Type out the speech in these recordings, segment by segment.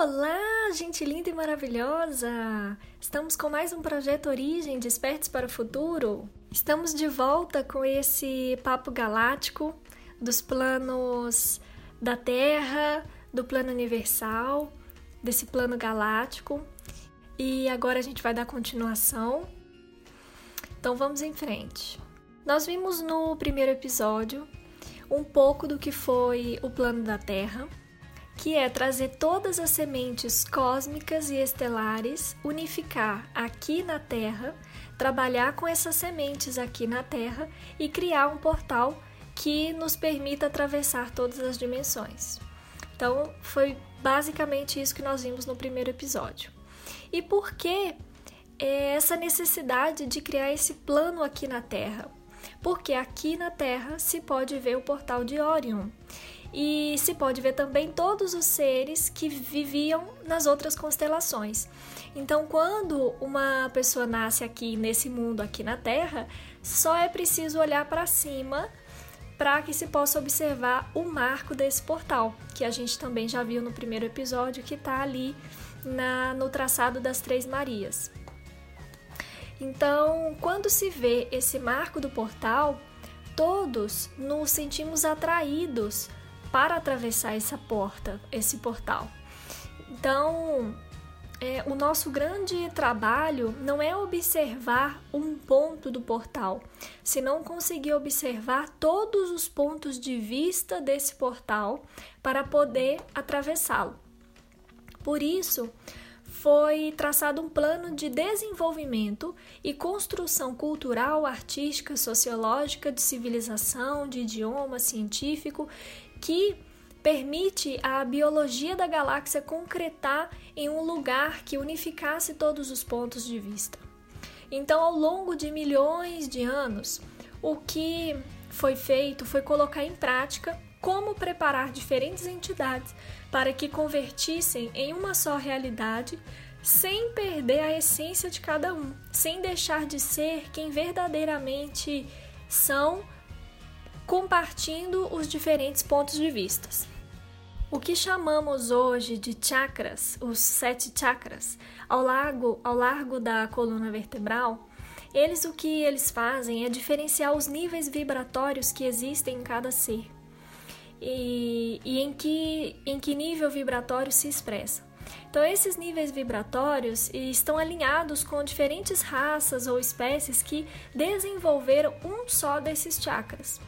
Olá, gente linda e maravilhosa! Estamos com mais um projeto Origem Despertes para o Futuro. Estamos de volta com esse papo galáctico dos planos da Terra, do plano universal, desse plano galáctico. E agora a gente vai dar continuação. Então vamos em frente. Nós vimos no primeiro episódio um pouco do que foi o plano da Terra que é trazer todas as sementes cósmicas e estelares, unificar aqui na Terra, trabalhar com essas sementes aqui na Terra e criar um portal que nos permita atravessar todas as dimensões. Então, foi basicamente isso que nós vimos no primeiro episódio. E por que é essa necessidade de criar esse plano aqui na Terra? Porque aqui na Terra se pode ver o portal de Orion e se pode ver também todos os seres que viviam nas outras constelações. Então, quando uma pessoa nasce aqui nesse mundo, aqui na Terra, só é preciso olhar para cima para que se possa observar o marco desse portal, que a gente também já viu no primeiro episódio, que está ali na, no traçado das Três Marias. Então, quando se vê esse marco do portal, todos nos sentimos atraídos para atravessar essa porta, esse portal. Então, é, o nosso grande trabalho não é observar um ponto do portal, senão conseguir observar todos os pontos de vista desse portal para poder atravessá-lo. Por isso, foi traçado um plano de desenvolvimento e construção cultural, artística, sociológica, de civilização, de idioma científico que permite a biologia da galáxia concretar em um lugar que unificasse todos os pontos de vista. Então, ao longo de milhões de anos, o que foi feito foi colocar em prática como preparar diferentes entidades para que convertissem em uma só realidade sem perder a essência de cada um, sem deixar de ser quem verdadeiramente são compartindo os diferentes pontos de vista. O que chamamos hoje de chakras, os sete chakras, ao largo, ao largo da coluna vertebral, eles o que eles fazem é diferenciar os níveis vibratórios que existem em cada ser e, e em, que, em que nível vibratório se expressa. Então, esses níveis vibratórios estão alinhados com diferentes raças ou espécies que desenvolveram um só desses chakras.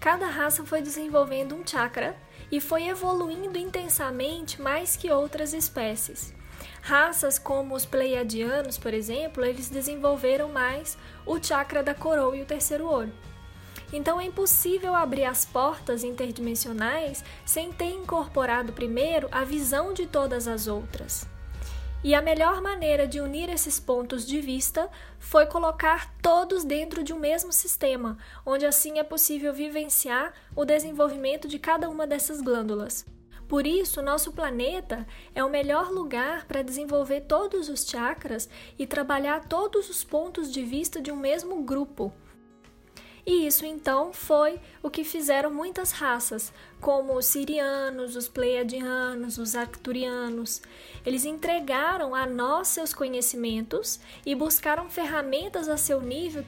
Cada raça foi desenvolvendo um chakra e foi evoluindo intensamente mais que outras espécies. Raças como os pleiadianos, por exemplo, eles desenvolveram mais o chakra da coroa e o terceiro olho. Então é impossível abrir as portas interdimensionais sem ter incorporado primeiro a visão de todas as outras. E a melhor maneira de unir esses pontos de vista foi colocar todos dentro de um mesmo sistema, onde assim é possível vivenciar o desenvolvimento de cada uma dessas glândulas. Por isso, nosso planeta é o melhor lugar para desenvolver todos os chakras e trabalhar todos os pontos de vista de um mesmo grupo. E isso então foi o que fizeram muitas raças, como os sirianos, os pleiadianos, os arcturianos. Eles entregaram a nós seus conhecimentos e buscaram ferramentas a seu nível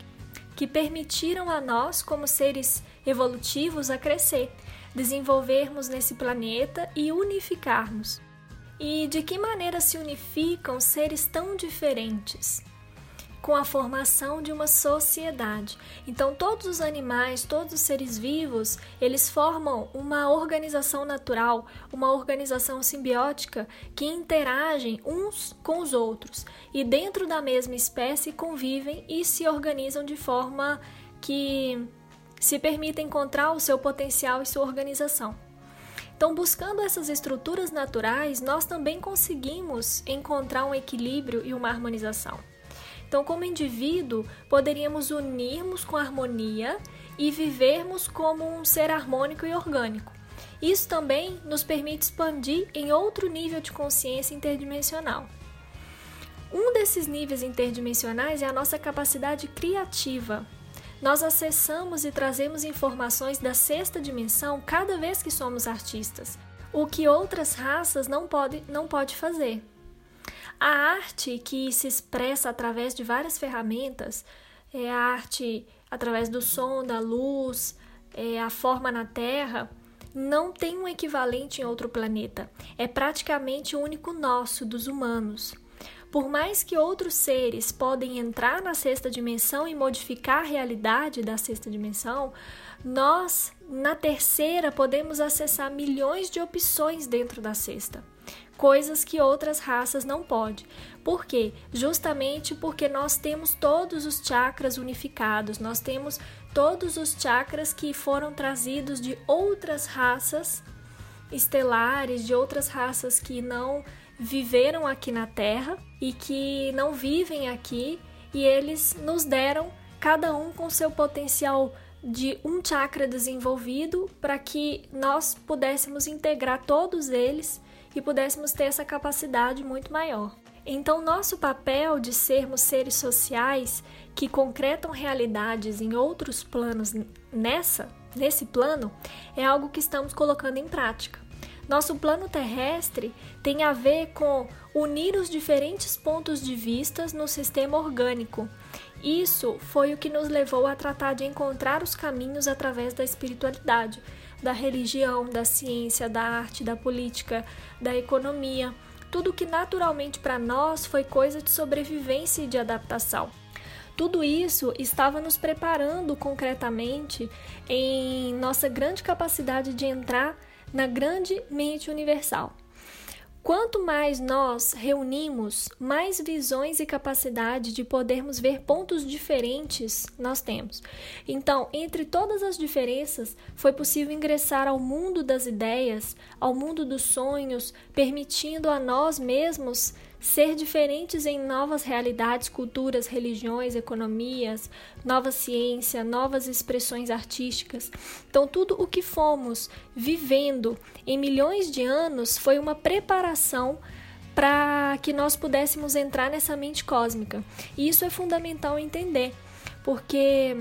que permitiram a nós, como seres evolutivos, a crescer, desenvolvermos nesse planeta e unificarmos. E de que maneira se unificam seres tão diferentes? Com a formação de uma sociedade. Então, todos os animais, todos os seres vivos, eles formam uma organização natural, uma organização simbiótica que interagem uns com os outros e dentro da mesma espécie convivem e se organizam de forma que se permita encontrar o seu potencial e sua organização. Então, buscando essas estruturas naturais, nós também conseguimos encontrar um equilíbrio e uma harmonização. Então, como indivíduo, poderíamos unirmos com harmonia e vivermos como um ser harmônico e orgânico. Isso também nos permite expandir em outro nível de consciência interdimensional. Um desses níveis interdimensionais é a nossa capacidade criativa. Nós acessamos e trazemos informações da sexta dimensão cada vez que somos artistas, o que outras raças não pode, não pode fazer. A arte que se expressa através de várias ferramentas, é a arte através do som, da luz, é a forma na Terra, não tem um equivalente em outro planeta. É praticamente único nosso, dos humanos. Por mais que outros seres podem entrar na sexta dimensão e modificar a realidade da sexta dimensão, nós, na terceira, podemos acessar milhões de opções dentro da sexta coisas que outras raças não podem. Por quê? Justamente porque nós temos todos os chakras unificados, nós temos todos os chakras que foram trazidos de outras raças estelares, de outras raças que não viveram aqui na Terra e que não vivem aqui, e eles nos deram cada um com seu potencial de um chakra desenvolvido para que nós pudéssemos integrar todos eles e pudéssemos ter essa capacidade muito maior. Então, nosso papel de sermos seres sociais que concretam realidades em outros planos nessa, nesse plano, é algo que estamos colocando em prática. Nosso plano terrestre tem a ver com unir os diferentes pontos de vista no sistema orgânico. Isso foi o que nos levou a tratar de encontrar os caminhos através da espiritualidade, da religião, da ciência, da arte, da política, da economia, tudo que naturalmente para nós foi coisa de sobrevivência e de adaptação. Tudo isso estava nos preparando concretamente em nossa grande capacidade de entrar na grande mente universal. Quanto mais nós reunimos, mais visões e capacidade de podermos ver pontos diferentes nós temos. Então, entre todas as diferenças, foi possível ingressar ao mundo das ideias, ao mundo dos sonhos, permitindo a nós mesmos ser diferentes em novas realidades, culturas, religiões, economias, nova ciência, novas expressões artísticas. Então, tudo o que fomos vivendo em milhões de anos foi uma preparação para que nós pudéssemos entrar nessa mente cósmica. E isso é fundamental entender, porque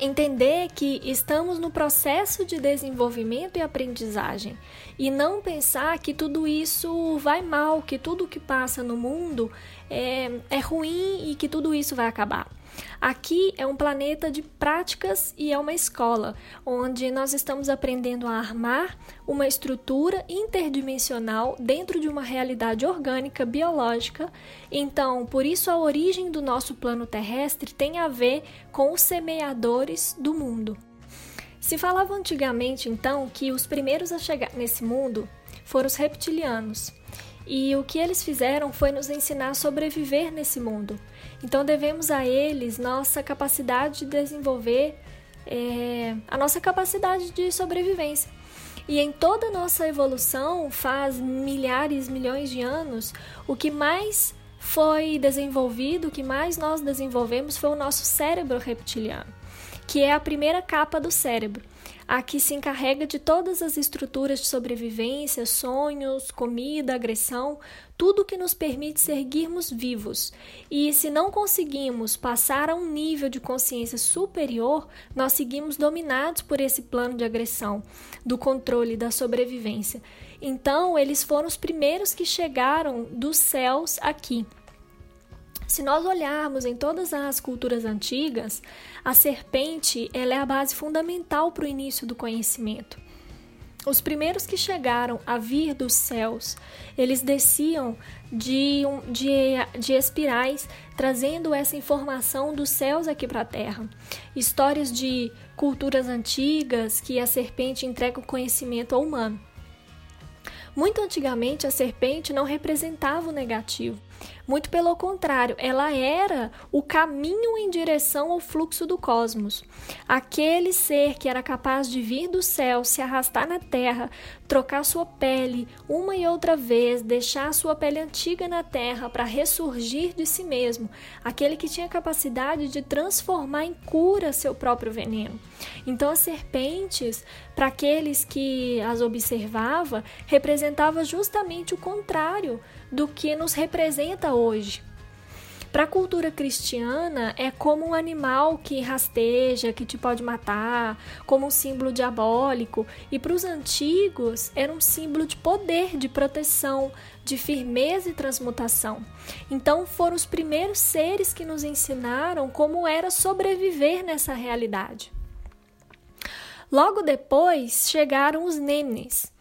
entender que estamos no processo de desenvolvimento e aprendizagem e não pensar que tudo isso vai mal, que tudo que passa no mundo é, é ruim e que tudo isso vai acabar. Aqui é um planeta de práticas e é uma escola, onde nós estamos aprendendo a armar uma estrutura interdimensional dentro de uma realidade orgânica, biológica. Então, por isso, a origem do nosso plano terrestre tem a ver com os semeadores do mundo. Se falava antigamente, então, que os primeiros a chegar nesse mundo foram os reptilianos. E o que eles fizeram foi nos ensinar a sobreviver nesse mundo. Então devemos a eles nossa capacidade de desenvolver é, a nossa capacidade de sobrevivência. E em toda a nossa evolução, faz milhares, milhões de anos, o que mais foi desenvolvido, o que mais nós desenvolvemos foi o nosso cérebro reptiliano, que é a primeira capa do cérebro a que se encarrega de todas as estruturas de sobrevivência, sonhos, comida, agressão, tudo que nos permite seguirmos vivos. E se não conseguimos passar a um nível de consciência superior, nós seguimos dominados por esse plano de agressão, do controle, da sobrevivência. Então, eles foram os primeiros que chegaram dos céus aqui. Se nós olharmos em todas as culturas antigas, a serpente ela é a base fundamental para o início do conhecimento. Os primeiros que chegaram a vir dos céus, eles desciam de, de, de espirais, trazendo essa informação dos céus aqui para a Terra. Histórias de culturas antigas que a serpente entrega o conhecimento ao humano. Muito antigamente, a serpente não representava o negativo. Muito pelo contrário, ela era o caminho em direção ao fluxo do cosmos. Aquele ser que era capaz de vir do céu, se arrastar na terra, trocar sua pele uma e outra vez, deixar sua pele antiga na terra para ressurgir de si mesmo. Aquele que tinha capacidade de transformar em cura seu próprio veneno. Então, as serpentes, para aqueles que as observava, representava justamente o contrário do que nos representa hoje. Para a cultura cristiana, é como um animal que rasteja, que te pode matar, como um símbolo diabólico. E para os antigos, era um símbolo de poder, de proteção, de firmeza e transmutação. Então, foram os primeiros seres que nos ensinaram como era sobreviver nessa realidade. Logo depois chegaram os nenes,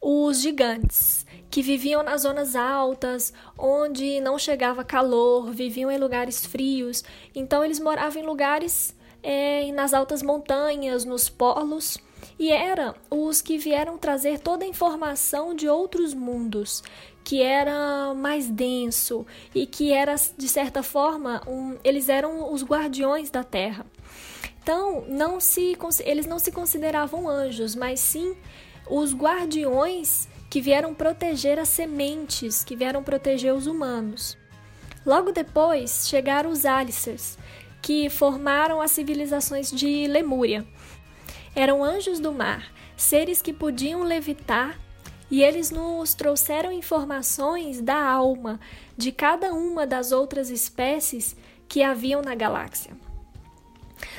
os gigantes, que viviam nas zonas altas, onde não chegava calor, viviam em lugares frios. Então eles moravam em lugares é, nas altas montanhas, nos polos, e eram os que vieram trazer toda a informação de outros mundos, que era mais denso e que era de certa forma um, eles eram os guardiões da Terra. Então, não se, eles não se consideravam anjos, mas sim os guardiões que vieram proteger as sementes, que vieram proteger os humanos. Logo depois chegaram os Alicers, que formaram as civilizações de Lemúria. Eram anjos do mar, seres que podiam levitar, e eles nos trouxeram informações da alma de cada uma das outras espécies que haviam na galáxia.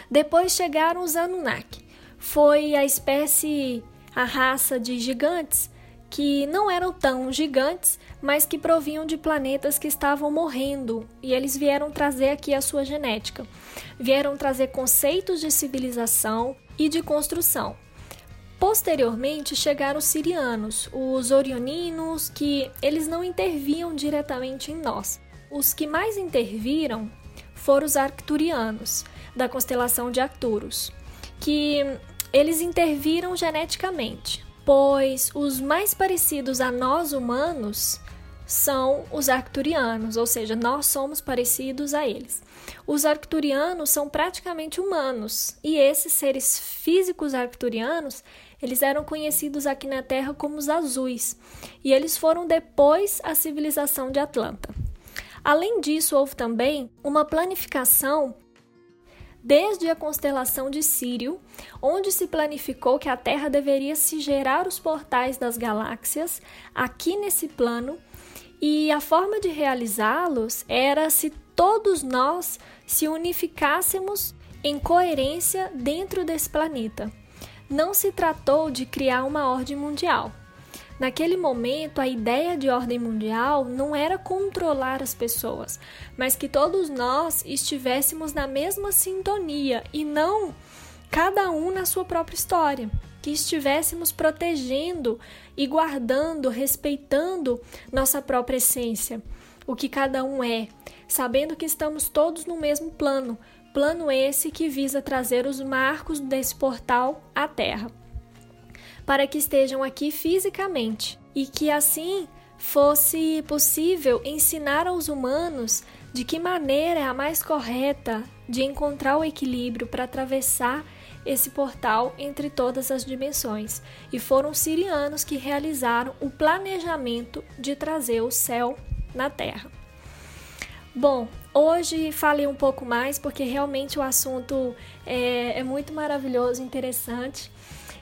Depois chegaram os Anunnaki. Foi a espécie, a raça de gigantes que não eram tão gigantes, mas que provinham de planetas que estavam morrendo, e eles vieram trazer aqui a sua genética. Vieram trazer conceitos de civilização e de construção. Posteriormente chegaram os sirianos, os orioninos, que eles não interviam diretamente em nós. Os que mais interviram foram os arcturianos, da constelação de Arcturus, que eles interviram geneticamente, pois os mais parecidos a nós humanos são os arcturianos, ou seja, nós somos parecidos a eles. Os arcturianos são praticamente humanos, e esses seres físicos arcturianos, eles eram conhecidos aqui na Terra como os azuis, e eles foram depois a civilização de Atlanta. Além disso, houve também uma planificação desde a constelação de Sírio, onde se planificou que a Terra deveria se gerar os portais das galáxias aqui nesse plano, e a forma de realizá-los era se todos nós se unificássemos em coerência dentro desse planeta. Não se tratou de criar uma ordem mundial. Naquele momento, a ideia de ordem mundial não era controlar as pessoas, mas que todos nós estivéssemos na mesma sintonia e não cada um na sua própria história. Que estivéssemos protegendo e guardando, respeitando nossa própria essência, o que cada um é, sabendo que estamos todos no mesmo plano, plano esse que visa trazer os marcos desse portal à Terra para que estejam aqui fisicamente e que assim fosse possível ensinar aos humanos de que maneira é a mais correta de encontrar o equilíbrio para atravessar esse portal entre todas as dimensões. E foram os sirianos que realizaram o planejamento de trazer o céu na Terra. Bom, hoje falei um pouco mais porque realmente o assunto é, é muito maravilhoso, interessante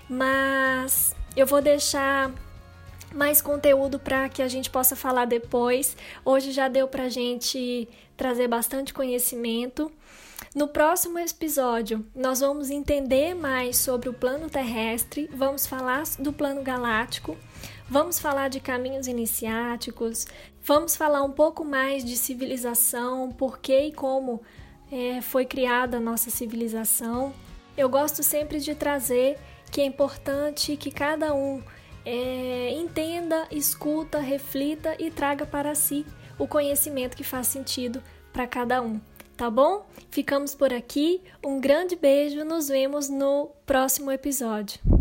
mas eu vou deixar mais conteúdo para que a gente possa falar depois. Hoje já deu para gente trazer bastante conhecimento. No próximo episódio, nós vamos entender mais sobre o plano terrestre, vamos falar do plano galáctico, vamos falar de caminhos iniciáticos, vamos falar um pouco mais de civilização, por que e como é, foi criada a nossa civilização. Eu gosto sempre de trazer que é importante que cada um é, entenda, escuta, reflita e traga para si o conhecimento que faz sentido para cada um. Tá bom? Ficamos por aqui. Um grande beijo. Nos vemos no próximo episódio.